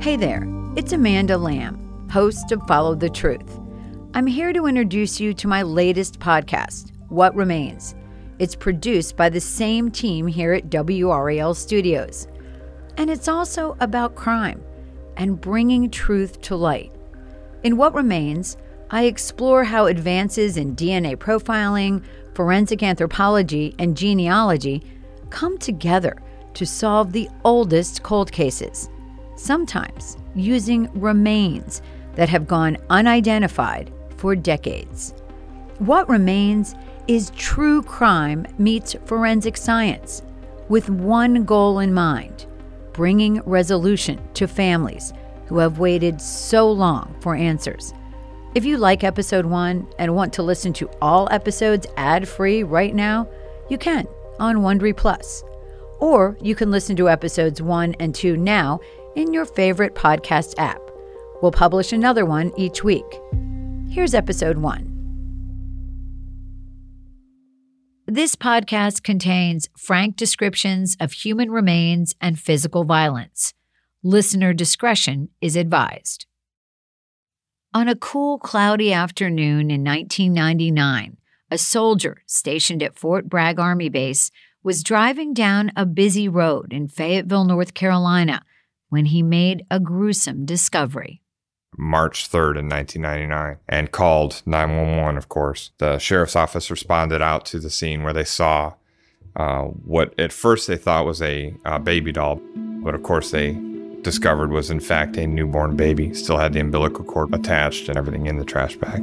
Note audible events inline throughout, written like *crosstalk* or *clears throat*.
Hey there, it's Amanda Lamb, host of Follow the Truth. I'm here to introduce you to my latest podcast, What Remains. It's produced by the same team here at WRAL Studios. And it's also about crime and bringing truth to light. In What Remains, I explore how advances in DNA profiling, forensic anthropology, and genealogy come together to solve the oldest cold cases, sometimes using remains that have gone unidentified for decades. What Remains is true crime meets forensic science with one goal in mind bringing resolution to families who have waited so long for answers. If you like episode one and want to listen to all episodes ad free right now, you can on Wondery Plus. Or you can listen to episodes one and two now in your favorite podcast app. We'll publish another one each week. Here's episode one. This podcast contains frank descriptions of human remains and physical violence. Listener discretion is advised. On a cool, cloudy afternoon in 1999, a soldier stationed at Fort Bragg Army Base was driving down a busy road in Fayetteville, North Carolina, when he made a gruesome discovery. March 3rd in 1999 and called 911, of course. The sheriff's office responded out to the scene where they saw uh, what at first they thought was a uh, baby doll, but of course they discovered was in fact a newborn baby. Still had the umbilical cord attached and everything in the trash bag.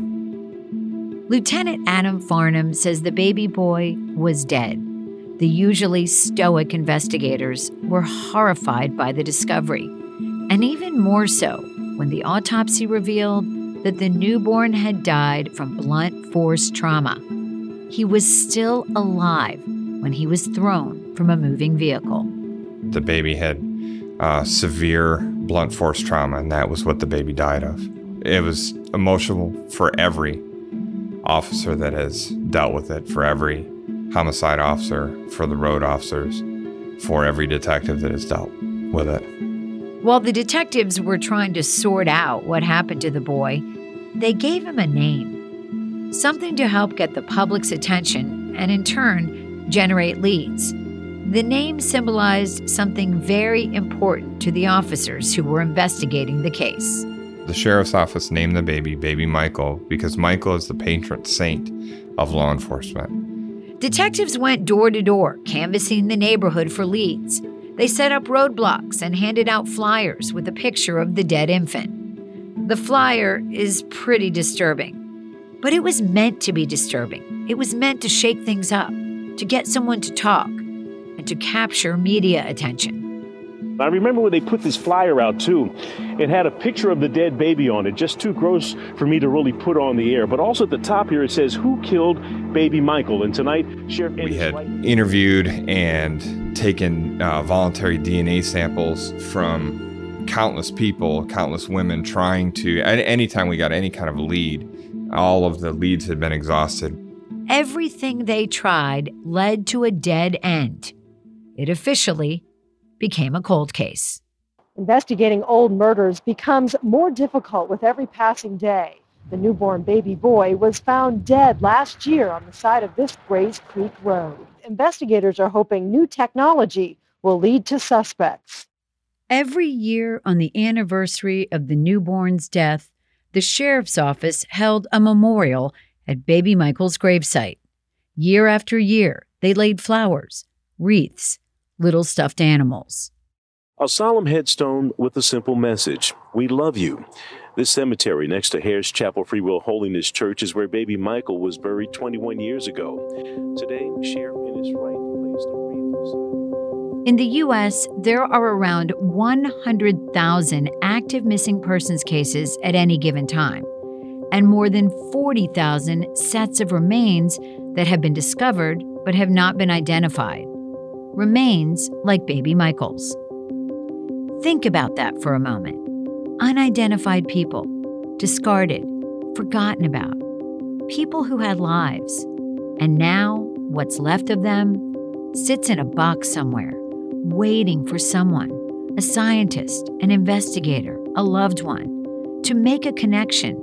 Lieutenant Adam Farnham says the baby boy was dead. The usually stoic investigators were horrified by the discovery, and even more so when the autopsy revealed that the newborn had died from blunt force trauma. He was still alive when he was thrown from a moving vehicle. The baby had uh, severe blunt force trauma, and that was what the baby died of. It was emotional for every officer that has dealt with it, for every homicide officer, for the road officers, for every detective that has dealt with it. While the detectives were trying to sort out what happened to the boy, they gave him a name, something to help get the public's attention and, in turn, generate leads. The name symbolized something very important to the officers who were investigating the case. The sheriff's office named the baby Baby Michael because Michael is the patron saint of law enforcement. Detectives went door to door, canvassing the neighborhood for leads. They set up roadblocks and handed out flyers with a picture of the dead infant. The flyer is pretty disturbing, but it was meant to be disturbing. It was meant to shake things up, to get someone to talk, and to capture media attention. I remember when they put this flyer out too. It had a picture of the dead baby on it, just too gross for me to really put on the air. But also at the top here it says, Who killed baby Michael? And tonight, Sheriff We had interviewed and taken uh, voluntary DNA samples from countless people, countless women trying to, anytime we got any kind of lead, all of the leads had been exhausted. Everything they tried led to a dead end. It officially became a cold case. Investigating old murders becomes more difficult with every passing day. The newborn baby boy was found dead last year on the side of this Grays Creek Road. Investigators are hoping new technology will lead to suspects. Every year on the anniversary of the newborn's death, the sheriff's office held a memorial at baby Michael's gravesite. Year after year, they laid flowers, wreaths, little stuffed animals. A solemn headstone with a simple message We love you. This cemetery next to Harris Chapel Free Will Holiness Church is where baby Michael was buried 21 years ago. Today, Sheriff Ennis Wright placed a wreath In the U.S., there are around 100,000 active missing persons cases at any given time, and more than 40,000 sets of remains that have been discovered but have not been identified. Remains like baby Michael's. Think about that for a moment. Unidentified people, discarded, forgotten about, people who had lives, and now what's left of them sits in a box somewhere, waiting for someone, a scientist, an investigator, a loved one, to make a connection,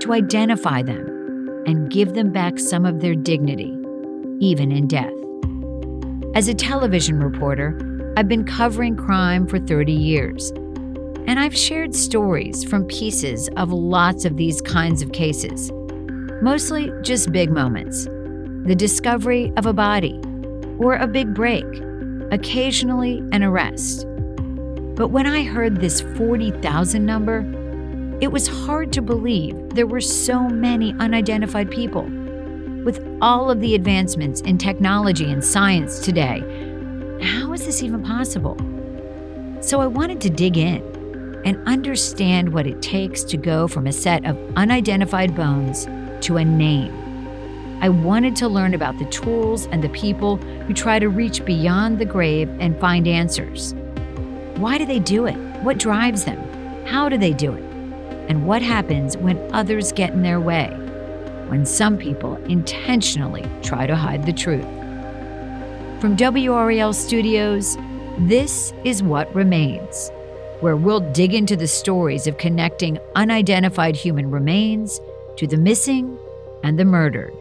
to identify them, and give them back some of their dignity, even in death. As a television reporter, I've been covering crime for 30 years, and I've shared stories from pieces of lots of these kinds of cases. Mostly just big moments the discovery of a body, or a big break, occasionally an arrest. But when I heard this 40,000 number, it was hard to believe there were so many unidentified people. With all of the advancements in technology and science today, how is this even possible? So I wanted to dig in and understand what it takes to go from a set of unidentified bones to a name. I wanted to learn about the tools and the people who try to reach beyond the grave and find answers. Why do they do it? What drives them? How do they do it? And what happens when others get in their way? When some people intentionally try to hide the truth. From WRAL Studios, this is What Remains, where we'll dig into the stories of connecting unidentified human remains to the missing and the murdered.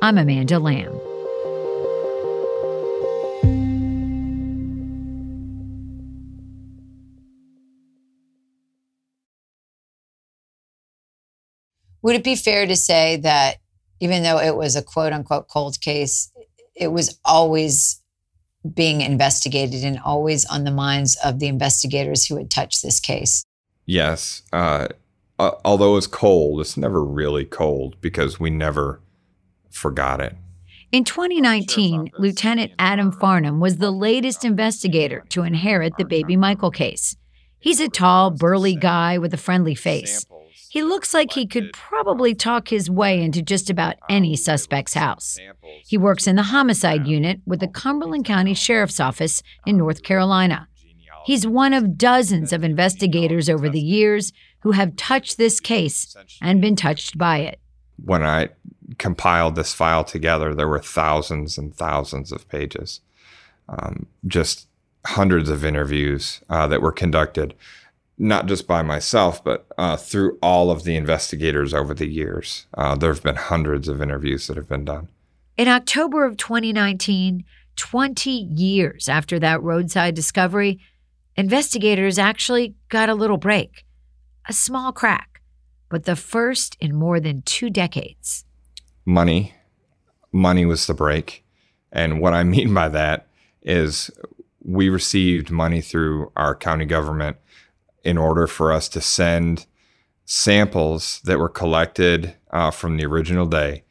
I'm Amanda Lamb. Would it be fair to say that even though it was a quote unquote cold case, it was always being investigated and always on the minds of the investigators who had touched this case? Yes. Uh, uh, although it's cold, it's never really cold because we never forgot it. In 2019, Lieutenant Adam Farnham was the latest investigator to inherit the baby Michael case. He's a tall, burly guy with a friendly face. He looks like he could probably talk his way into just about any suspect's house. He works in the homicide unit with the Cumberland County Sheriff's Office in North Carolina. He's one of dozens of investigators over the years who have touched this case and been touched by it. When I compiled this file together, there were thousands and thousands of pages, um, just hundreds of interviews uh, that were conducted, not just by myself, but uh, through all of the investigators over the years. Uh, there have been hundreds of interviews that have been done. In October of 2019, 20 years after that roadside discovery, investigators actually got a little break, a small crack, but the first in more than two decades money. Money was the break. And what I mean by that is we received money through our county government in order for us to send samples that were collected uh, from the original day.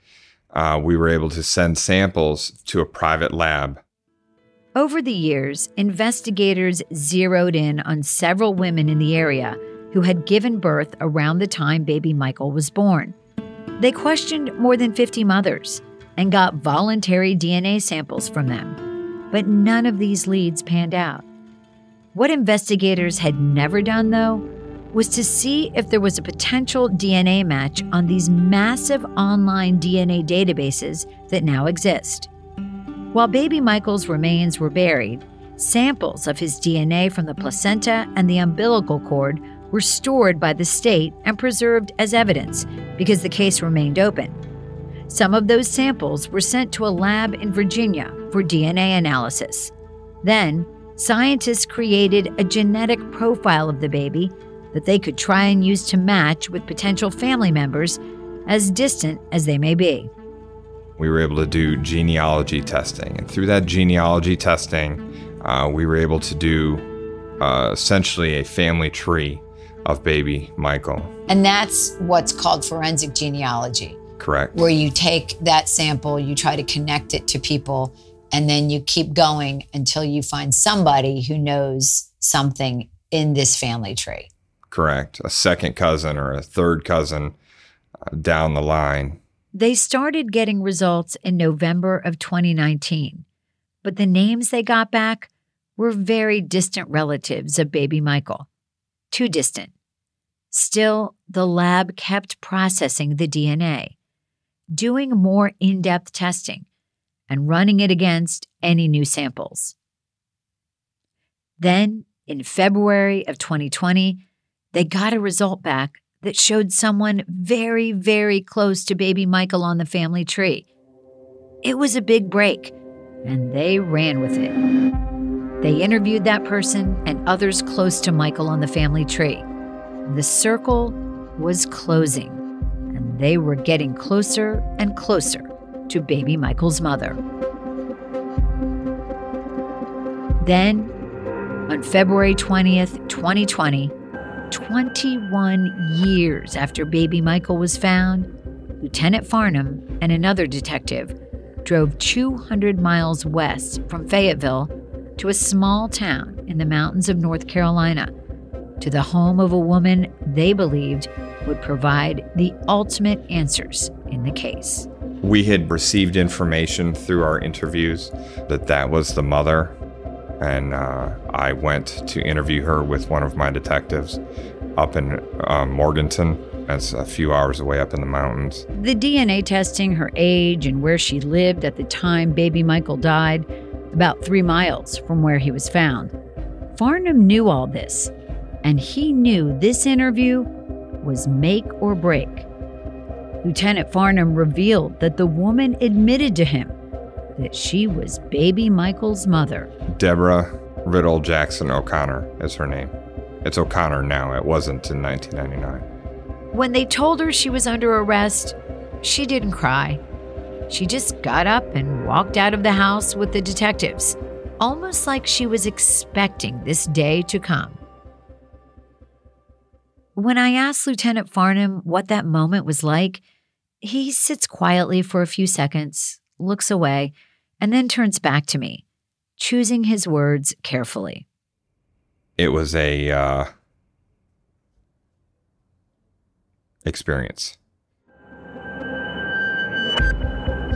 Uh, we were able to send samples to a private lab. Over the years, investigators zeroed in on several women in the area who had given birth around the time baby Michael was born. They questioned more than 50 mothers and got voluntary DNA samples from them, but none of these leads panned out. What investigators had never done, though, was to see if there was a potential DNA match on these massive online DNA databases that now exist. While baby Michael's remains were buried, samples of his DNA from the placenta and the umbilical cord were stored by the state and preserved as evidence because the case remained open. Some of those samples were sent to a lab in Virginia for DNA analysis. Then, scientists created a genetic profile of the baby that they could try and use to match with potential family members, as distant as they may be. We were able to do genealogy testing, and through that genealogy testing, uh, we were able to do uh, essentially a family tree of baby Michael. And that's what's called forensic genealogy. Correct. Where you take that sample, you try to connect it to people And then you keep going until you find somebody who knows something in this family tree. Correct. A second cousin or a third cousin uh, down the line. They started getting results in November of 2019, but the names they got back were very distant relatives of baby Michael. Too distant. Still, the lab kept processing the DNA, doing more in depth testing, and running it against any new samples. Then, in February of 2020, they got a result back that showed someone very, very close to baby Michael on the family tree. It was a big break, and they ran with it. They interviewed that person and others close to Michael on the family tree. The circle was closing, and they were getting closer and closer to baby Michael's mother. Then, on February 20th, 2020, 21 years after baby Michael was found, Lieutenant Farnham and another detective drove 200 miles west from Fayetteville to a small town in the mountains of North Carolina, to the home of a woman they believed would provide the ultimate answers in the case. We had received information through our interviews that that was the mother and uh, I went to interview her with one of my detectives up in um, Morganton. That's a few hours away up in the mountains. The DNA testing her age and where she lived at the time baby Michael died, about three miles from where he was found. Farnham knew all this, and he knew this interview was make or break. Lieutenant Farnham revealed that the woman admitted to him that she was baby Michael's mother. Deborah Riddle Jackson O'Connor is her name. It's O'Connor now, it wasn't in 1999. When they told her she was under arrest, she didn't cry. She just got up and walked out of the house with the detectives, almost like she was expecting this day to come. When I asked Lieutenant Farnham what that moment was like, he sits quietly for a few seconds, looks away, and then turns back to me, choosing his words carefully. It was a uh, experience.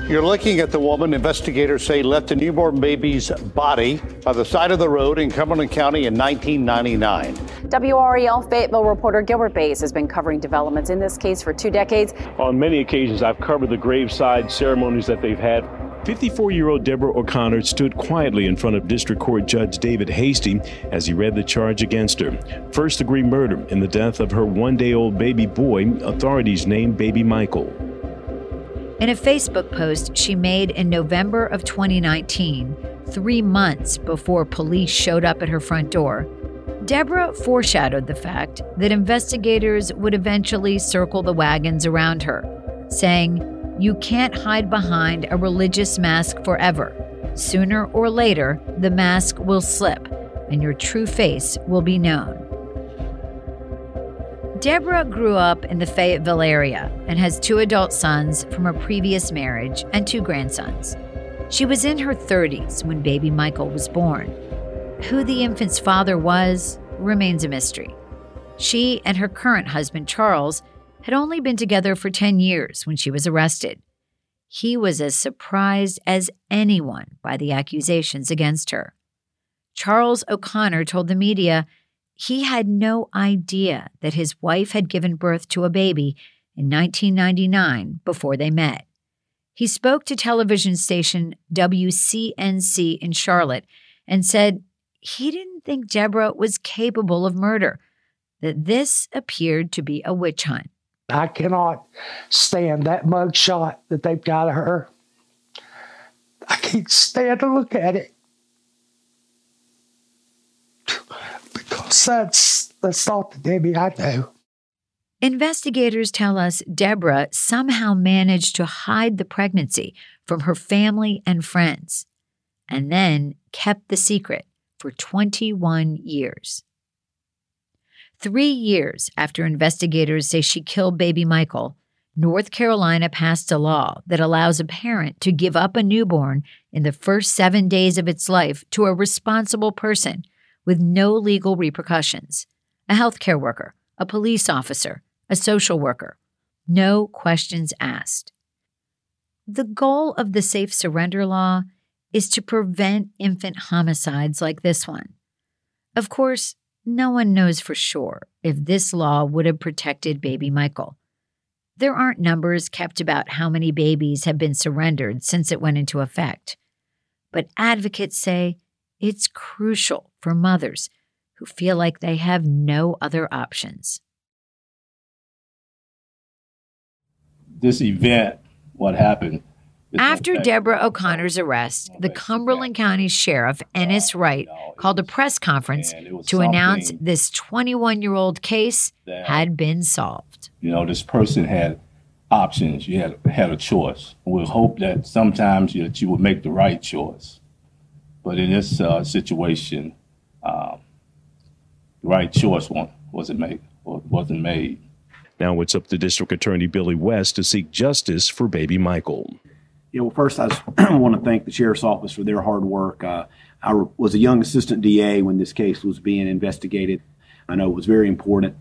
You're looking at the woman investigators say left a newborn baby's body by the side of the road in Cumberland County in 1999. WRAL Fayetteville reporter Gilbert Baez has been covering developments in this case for two decades. On many occasions, I've covered the graveside ceremonies that they've had. 54 year old Deborah O'Connor stood quietly in front of District Court Judge David Hasty as he read the charge against her first degree murder in the death of her one day old baby boy, authorities named Baby Michael. In a Facebook post she made in November of 2019, three months before police showed up at her front door, Deborah foreshadowed the fact that investigators would eventually circle the wagons around her, saying, You can't hide behind a religious mask forever. Sooner or later, the mask will slip and your true face will be known. Deborah grew up in the Fayetteville area and has two adult sons from a previous marriage and two grandsons. She was in her 30s when baby Michael was born. Who the infant's father was remains a mystery. She and her current husband, Charles, had only been together for 10 years when she was arrested. He was as surprised as anyone by the accusations against her. Charles O'Connor told the media he had no idea that his wife had given birth to a baby in 1999 before they met. He spoke to television station WCNC in Charlotte and said he didn't think Deborah was capable of murder, that this appeared to be a witch hunt. I cannot stand that mug shot that they've got of her. I can't stand to look at it. That's that's not the Debbie I know. Investigators tell us Deborah somehow managed to hide the pregnancy from her family and friends, and then kept the secret for 21 years. Three years after investigators say she killed baby Michael, North Carolina passed a law that allows a parent to give up a newborn in the first seven days of its life to a responsible person with no legal repercussions a healthcare worker, a police officer, a social worker. No questions asked. The goal of the safe surrender law is to prevent infant homicides like this one. Of course, no one knows for sure if this law would have protected baby Michael. There aren't numbers kept about how many babies have been surrendered since it went into effect. But advocates say it's crucial for mothers who feel like they have no other options. This event, what happened, after Deborah O'Connor's arrest, the Cumberland County Sheriff Ennis oh, Wright called a press conference to announce this 21 year old case had been solved. You know, this person had options. You had had a choice. We hope that sometimes that you would make the right choice. But in this uh, situation, um, the right choice wasn't made. Wasn't made. Now it's up to District Attorney Billy West to seek justice for baby Michael. Yeah, well, first I *clears throat* want to thank the sheriff's office for their hard work. Uh, I was a young assistant DA when this case was being investigated. I know it was very important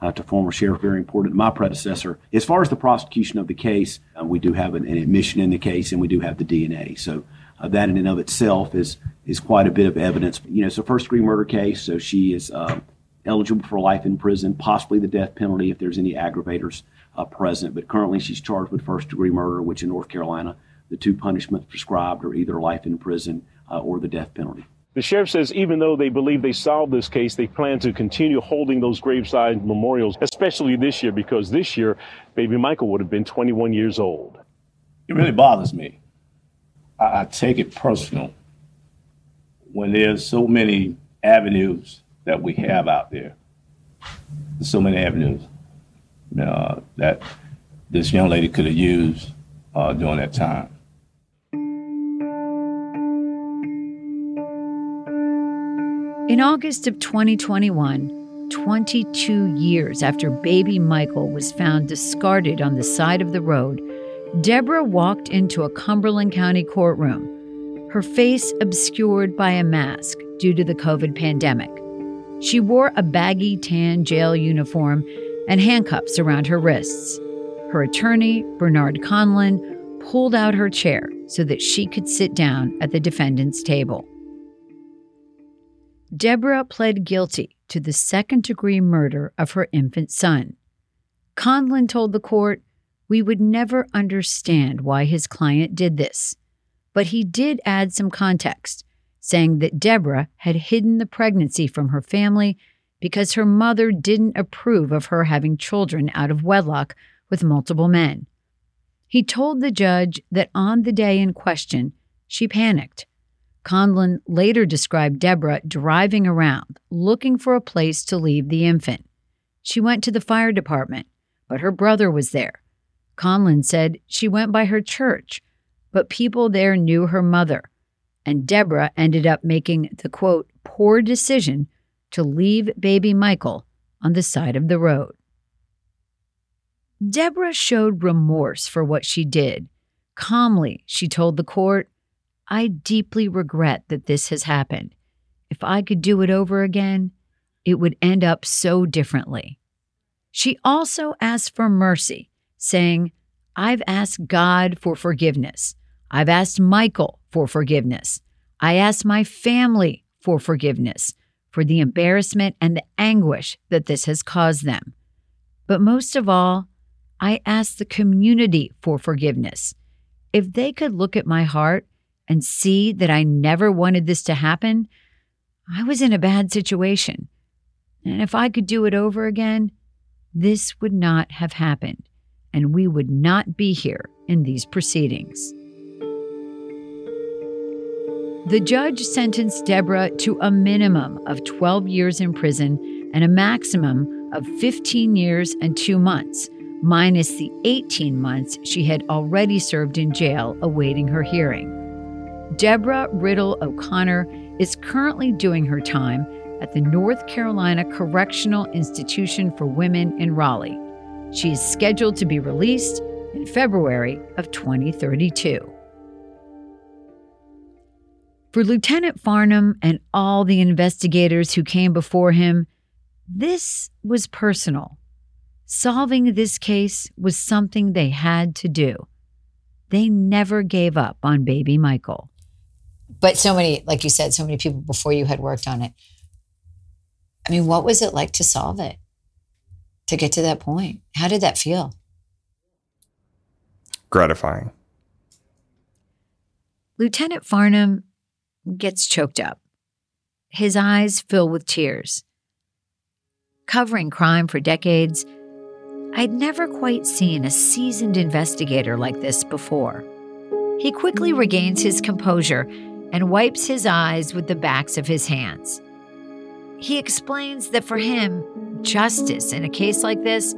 uh, to former sheriff, very important to my predecessor. As far as the prosecution of the case, uh, we do have an, an, admission in the case, and we do have the DNA. So uh, that in and of itself is is quite a bit of evidence. You know, it's a first degree murder case, so she is uh, eligible for life in prison, possibly the death penalty if there's any aggravators uh, present. But currently, she's charged with first degree murder, which in North Carolina the two punishments prescribed are either life in prison uh, or the death penalty. The sheriff says even though they believe they solved this case, they plan to continue holding those graveside memorials, especially this year, because this year, baby Michael would have been 21 years old. It really bothers me. I, I take it personal when there's so many avenues that we have out there. There's so many avenues uh, that this young lady could have used uh, during that time. In August of 2021, 22 years after baby Michael was found discarded on the side of the road, Deborah walked into a Cumberland County courtroom, her face obscured by a mask due to the COVID pandemic. She wore a baggy tan jail uniform and handcuffs around her wrists. Her attorney, Bernard Conlin, pulled out her chair so that she could sit down at the defendant's table. Deborah pled guilty to the second degree murder of her infant son. Conlin told the court, We would never understand why his client did this. But he did add some context, saying that Deborah had hidden the pregnancy from her family because her mother didn't approve of her having children out of wedlock with multiple men. He told the judge that on the day in question, she panicked Conlin later described Deborah driving around looking for a place to leave the infant. She went to the fire department, but her brother was there. Conlin said she went by her church, but people there knew her mother, and Deborah ended up making the quote, poor decision to leave baby Michael on the side of the road. Deborah showed remorse for what she did. Calmly, she told the court, I deeply regret that this has happened. If I could do it over again, it would end up so differently. She also asked for mercy, saying, I've asked God for forgiveness. I've asked Michael for forgiveness. I asked my family for forgiveness for the embarrassment and the anguish that this has caused them. But most of all, I asked the community for forgiveness. If they could look at my heart and see that I never wanted this to happen, I was in a bad situation. And if I could do it over again, this would not have happened, and we would not be here in these proceedings. The judge sentenced Deborah to a minimum of 12 years in prison and a maximum of 15 years and two months, minus the 18 months she had already served in jail awaiting her hearing. Deborah Riddle O'Connor is currently doing her time at the North Carolina Correctional Institution for Women in Raleigh. She is scheduled to be released in February of 2032. For Lieutenant Farnham and all the investigators who came before him, this was personal. Solving this case was something they had to do. They never gave up on baby Michael. But so many, like you said, so many people before you had worked on it. I mean, what was it like to solve it? To get to that point? How did that feel? Gratifying. Lieutenant Farnham gets choked up. His eyes fill with tears. Covering crime for decades, I'd never quite seen a seasoned investigator like this before. He quickly regains his composure and wipes his eyes with the backs of his hands. He explains that for him, justice in a case like this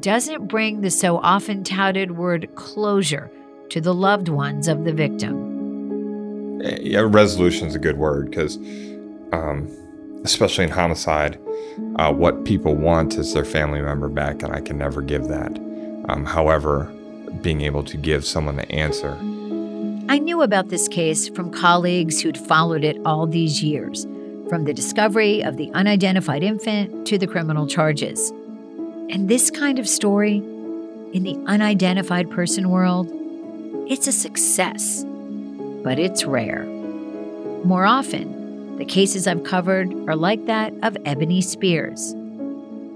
doesn't bring the so often touted word closure to the loved ones of the victim yeah, resolution is a good word because, um, especially in homicide, uh, what people want is their family member back, and I can never give that. Um, however, being able to give someone the answer. I knew about this case from colleagues who'd followed it all these years, from the discovery of the unidentified infant to the criminal charges. And this kind of story, in the unidentified person world, it's a success but it's rare. More often, the cases I've covered are like that of Ebony Spears.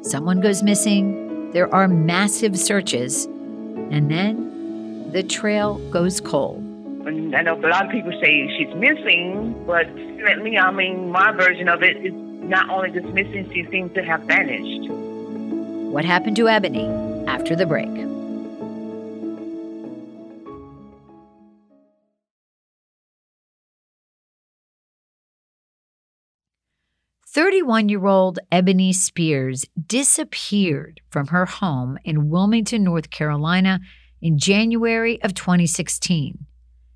Someone goes missing, there are massive searches, and then the trail goes cold. I know a lot of people say she's missing, but certainly, I mean, my version of it is not only just missing, she seems to have vanished. What happened to Ebony after the break? 31 year old Ebony Spears disappeared from her home in Wilmington, North Carolina in January of 2016.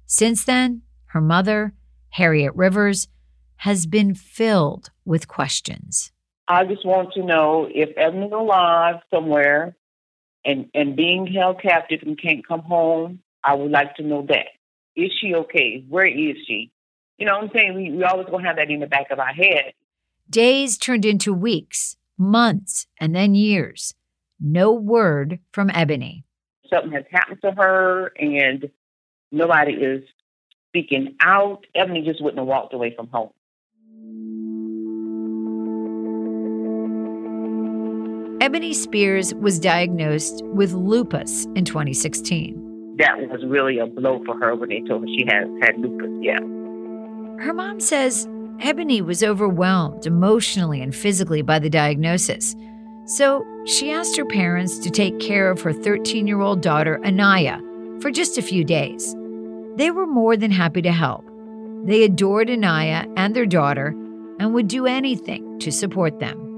Since then, her mother, Harriet Rivers, has been filled with questions. I just want to know if Ebony's alive somewhere and, and being held captive and can't come home. I would like to know that. Is she okay? Where is she? You know what I'm saying? We, we always going to have that in the back of our head. Days turned into weeks, months, and then years. No word from Ebony. Something has happened to her, and nobody is speaking out. Ebony just wouldn't have walked away from home. Ebony Spears was diagnosed with lupus in 2016. That was really a blow for her when they told her she has had lupus, yeah. Her mom says Ebony was overwhelmed emotionally and physically by the diagnosis. So she asked her parents to take care of her 13 year old daughter, Anaya, for just a few days. They were more than happy to help. They adored Anaya and their daughter and would do anything to support them.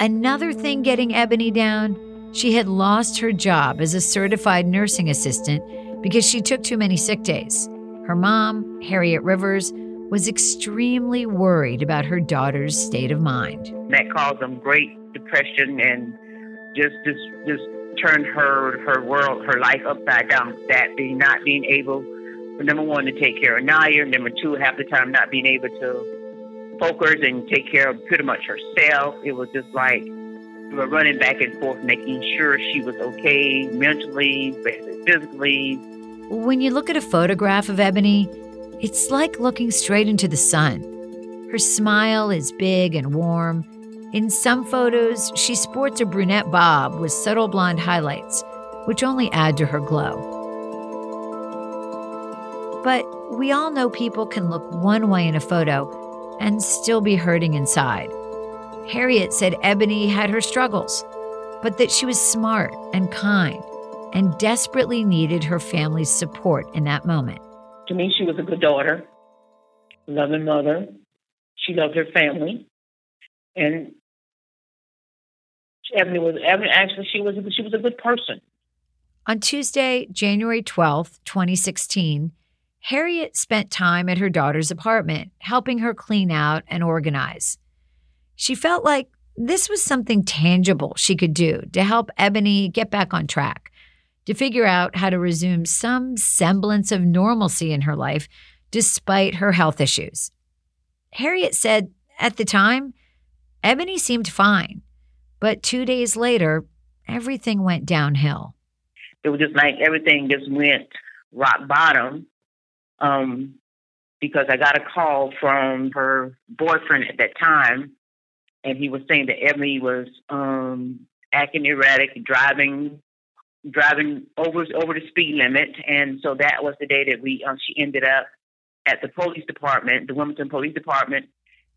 Another thing getting Ebony down, she had lost her job as a certified nursing assistant because she took too many sick days. Her mom, Harriet Rivers, was extremely worried about her daughter's state of mind. That caused them great depression and just just just turned her her world, her life upside down. That being not being able, number one, to take care of Naya, number two, half the time not being able to focus and take care of pretty much herself. It was just like we were running back and forth, making sure she was okay mentally, physically. When you look at a photograph of Ebony, it's like looking straight into the sun. Her smile is big and warm. In some photos, she sports a brunette bob with subtle blonde highlights, which only add to her glow. But we all know people can look one way in a photo and still be hurting inside. Harriet said Ebony had her struggles, but that she was smart and kind and desperately needed her family's support in that moment to me, she was a good daughter, loving mother. She loved her family, and Ebony was Ebony. Actually, she was she was a good person. On Tuesday, January twelfth, twenty sixteen. Harriet spent time at her daughter's apartment, helping her clean out and organize. She felt like this was something tangible she could do to help Ebony get back on track, to figure out how to resume some semblance of normalcy in her life despite her health issues. Harriet said at the time, Ebony seemed fine, but two days later, everything went downhill. It was just like everything just went rock bottom um, because I got a call from her boyfriend at that time, and he was saying that Ebony was um, acting erratic, driving driving over over the speed limit, and so that was the day that we um, she ended up at the police department, the Wilmington Police Department.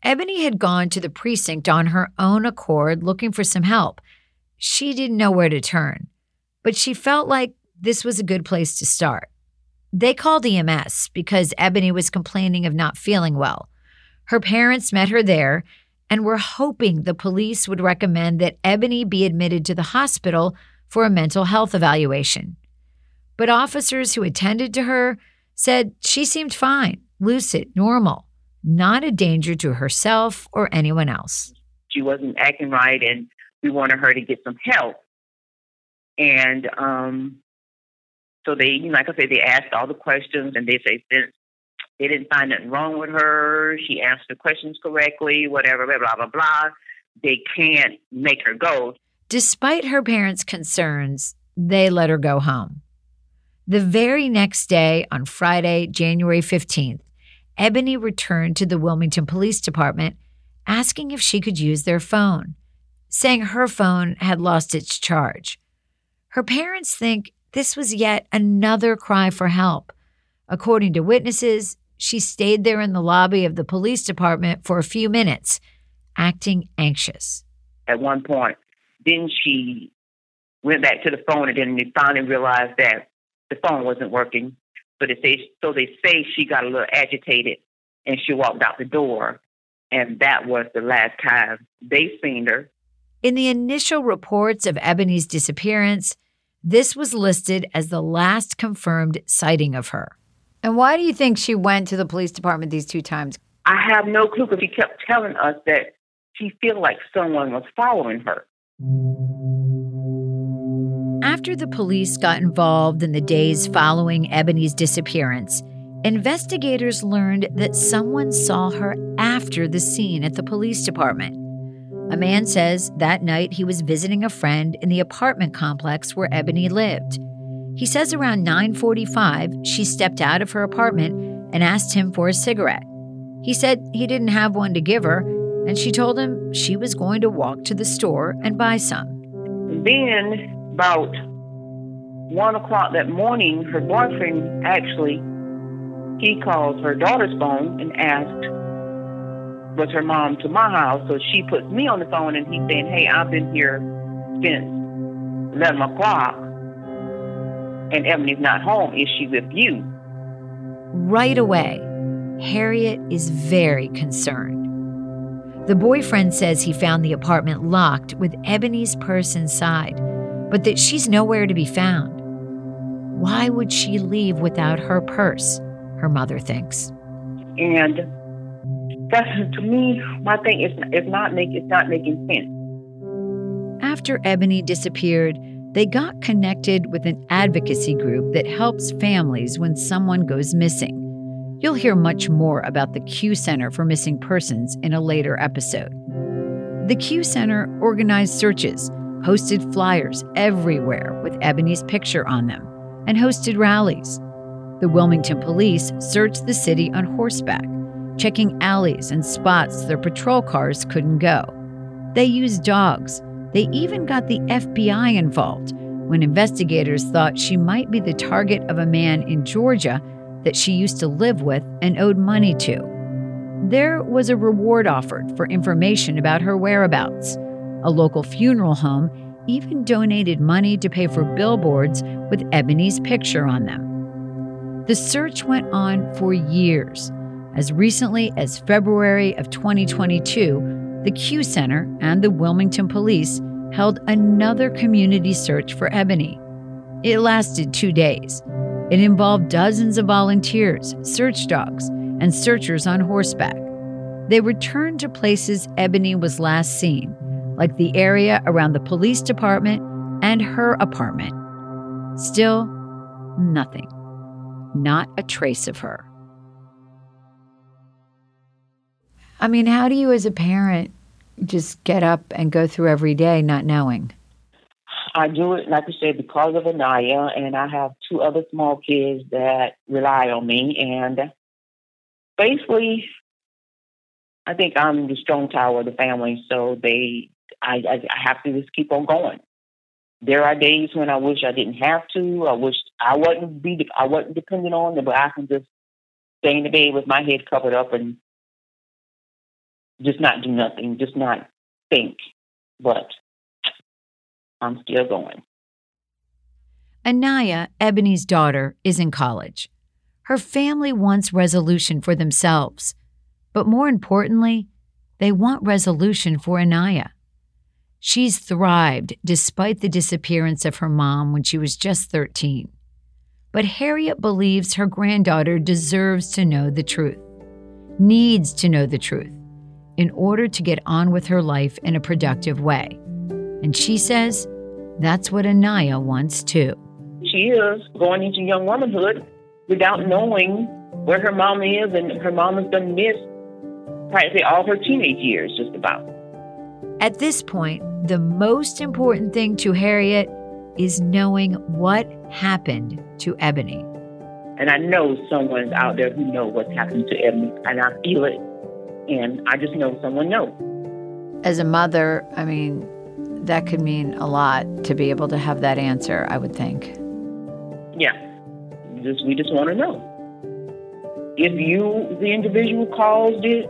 Ebony had gone to the precinct on her own accord looking for some help. She didn't know where to turn, but she felt like this was a good place to start. They called EMS because Ebony was complaining of not feeling well. Her parents met her there and were hoping the police would recommend that Ebony be admitted to the hospital for a mental health evaluation. But officers who attended to her said she seemed fine, lucid, normal, not a danger to herself or anyone else. She wasn't acting right, and we wanted her to get some help. And um, so they, like I said, they asked all the questions, and they say since they didn't find nothing wrong with her, she answered the questions correctly, whatever, blah blah blah blah. They can't make her go. Despite her parents' concerns, they let her go home. The very next day, on Friday, January 15th, Ebony returned to the Wilmington Police Department asking if she could use their phone, saying her phone had lost its charge. Her parents think this was yet another cry for help. According to witnesses, she stayed there in the lobby of the police department for a few minutes, acting anxious. At one point, then she went back to the phone and then they finally realized that the phone wasn't working. So they say, so they say she got a little agitated and she walked out the door. And that was the last time they seen her. In the initial reports of Ebony's disappearance, this was listed as the last confirmed sighting of her. And why do you think she went to the police department these two times? I have no clue because he kept telling us that she felt like someone was following her. After the police got involved in the days following Ebony's disappearance, investigators learned that someone saw her after the scene at the police department. A man says that night he was visiting a friend in the apartment complex where Ebony lived. He says around 9:45 she stepped out of her apartment and asked him for a cigarette. He said he didn't have one to give her, and she told him she was going to walk to the store and buy some. Then, about one o'clock that morning, her boyfriend actually he calls her daughter's phone and asked was her mom to my house. So she puts me on the phone and he's saying, Hey, I've been here since 11 o'clock and Ebony's not home. Is she with you? Right away, Harriet is very concerned. The boyfriend says he found the apartment locked with Ebony's purse inside, but that she's nowhere to be found. Why would she leave without her purse? Her mother thinks. And that's to me, my thing is it's not make it's not making sense. After Ebony disappeared, they got connected with an advocacy group that helps families when someone goes missing. You'll hear much more about the CUE Center for Missing Persons in a later episode. The CUE Center organized searches, posted flyers everywhere with Ebony's picture on them, and hosted rallies. The Wilmington police searched the city on horseback, checking alleys and spots their patrol cars couldn't go. They used dogs. They even got the FBI involved when investigators thought she might be the target of a man in Georgia that she used to live with and owed money to. There was a reward offered for information about her whereabouts. A local funeral home even donated money to pay for billboards with Ebony's picture on them. The search went on for years. As recently as February of 2022, the CUE Center and the Wilmington Police held another community search for Ebony. It lasted two days. It involved dozens of volunteers, search dogs, and searchers on horseback. They returned to places Ebony was last seen like the area around the police department and her apartment. Still, nothing. Not a trace of her. I mean, how do you, as a parent, just get up and go through every day not knowing? I do it, like I said, because of Anaya, and I have two other small kids that rely on me. And basically, I think I'm the strong tower of the family, so they, I, I, I have to just keep on going. There are days when I wish I didn't have to. I wish I wasn't be, I wasn't dependent on them, but I can just stay in the bed with my head covered up and just not do nothing, just not think. But I'm still going. Anaya, Ebony's daughter, is in college. Her family wants resolution for themselves, but more importantly, they want resolution for Anaya. She's thrived despite the disappearance of her mom when she was just 13. But Harriet believes her granddaughter deserves to know the truth, needs to know the truth, in order to get on with her life in a productive way. And she says that's what Anaya wants too. She is going into young womanhood without knowing where her mom is, and her mom has been missed practically all her teenage years, just about. At this point, the most important thing to Harriet is knowing what happened to Ebony. And I know someone's out there who knows what's happened to Ebony, and I feel it. And I just know someone knows. As a mother, I mean, that could mean a lot to be able to have that answer, I would think. Yeah. Just we just want to know. If you the individual caused it,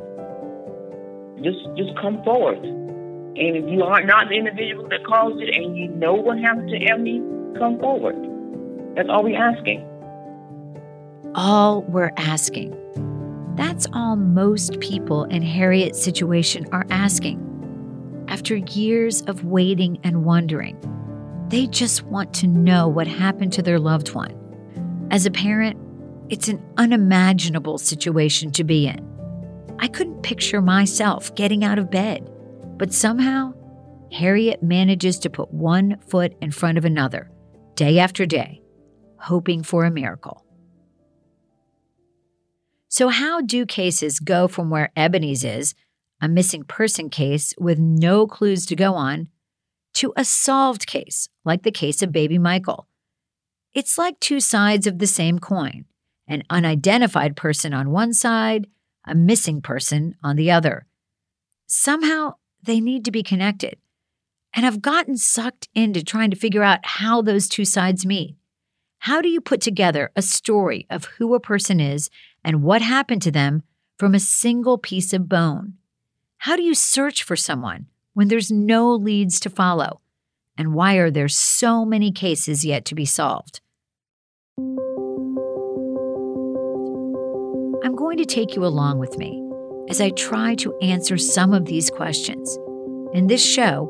just just come forward. And if you are not the individual that caused it and you know what happened to Emily, come forward. That's all we're asking. All we're asking. That's all most people in Harriet's situation are asking. After years of waiting and wondering, they just want to know what happened to their loved one. As a parent, it's an unimaginable situation to be in. I couldn't picture myself getting out of bed, but somehow, Harriet manages to put one foot in front of another, day after day, hoping for a miracle. So, how do cases go from where Ebony's is a missing person case with no clues to go on, to a solved case, like the case of baby Michael. It's like two sides of the same coin an unidentified person on one side, a missing person on the other. Somehow they need to be connected. And I've gotten sucked into trying to figure out how those two sides meet. How do you put together a story of who a person is and what happened to them from a single piece of bone? How do you search for someone when there's no leads to follow? And why are there so many cases yet to be solved? I'm going to take you along with me as I try to answer some of these questions. In this show,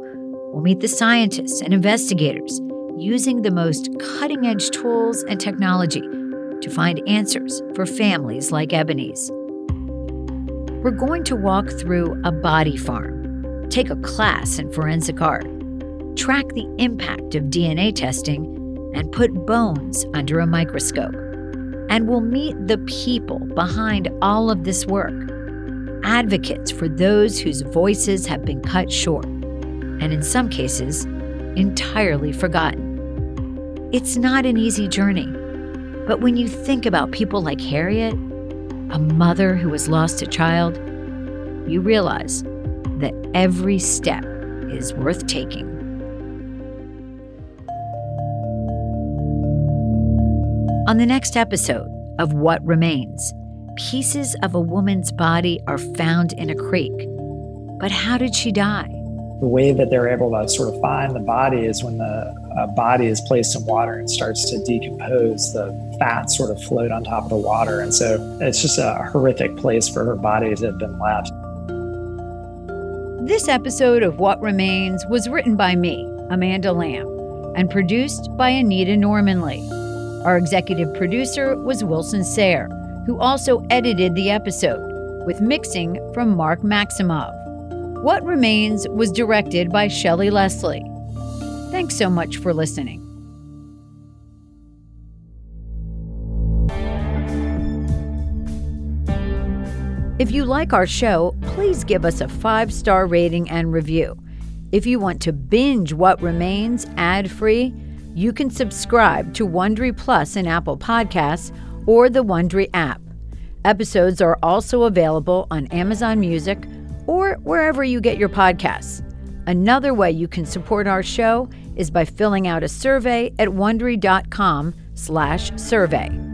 we'll meet the scientists and investigators using the most cutting edge tools and technology to find answers for families like Ebony's. We're going to walk through a body farm, take a class in forensic art, track the impact of DNA testing, and put bones under a microscope. And we'll meet the people behind all of this work advocates for those whose voices have been cut short, and in some cases, entirely forgotten. It's not an easy journey, but when you think about people like Harriet, a mother who has lost a child, you realize that every step is worth taking. On the next episode of What Remains, pieces of a woman's body are found in a creek. But how did she die? The way that they're able to sort of find the body is when the uh, body is placed in water and starts to decompose, the fats sort of float on top of the water. And so it's just a horrific place for her body to have been left. This episode of What Remains was written by me, Amanda Lamb, and produced by Anita Normanley. Our executive producer was Wilson Sayre, who also edited the episode, with mixing from Mark Maximov. What Remains was directed by Shelley Leslie. Thanks so much for listening. If you like our show, please give us a five star rating and review. If you want to binge What Remains ad free, you can subscribe to Wondery Plus in Apple Podcasts or the Wondery app. Episodes are also available on Amazon Music or wherever you get your podcasts. Another way you can support our show is by filling out a survey at wondery.com/survey.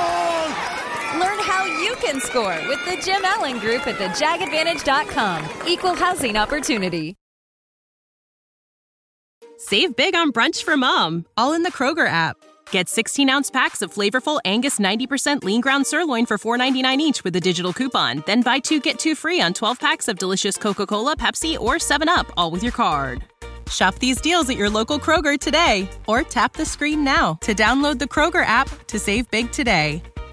you can score with the Jim Allen Group at thejagadvantage.com. Equal housing opportunity. Save big on brunch for mom, all in the Kroger app. Get 16 ounce packs of flavorful Angus 90% lean ground sirloin for $4.99 each with a digital coupon. Then buy two get two free on 12 packs of delicious Coca Cola, Pepsi, or 7UP, all with your card. Shop these deals at your local Kroger today or tap the screen now to download the Kroger app to save big today.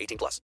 18 plus.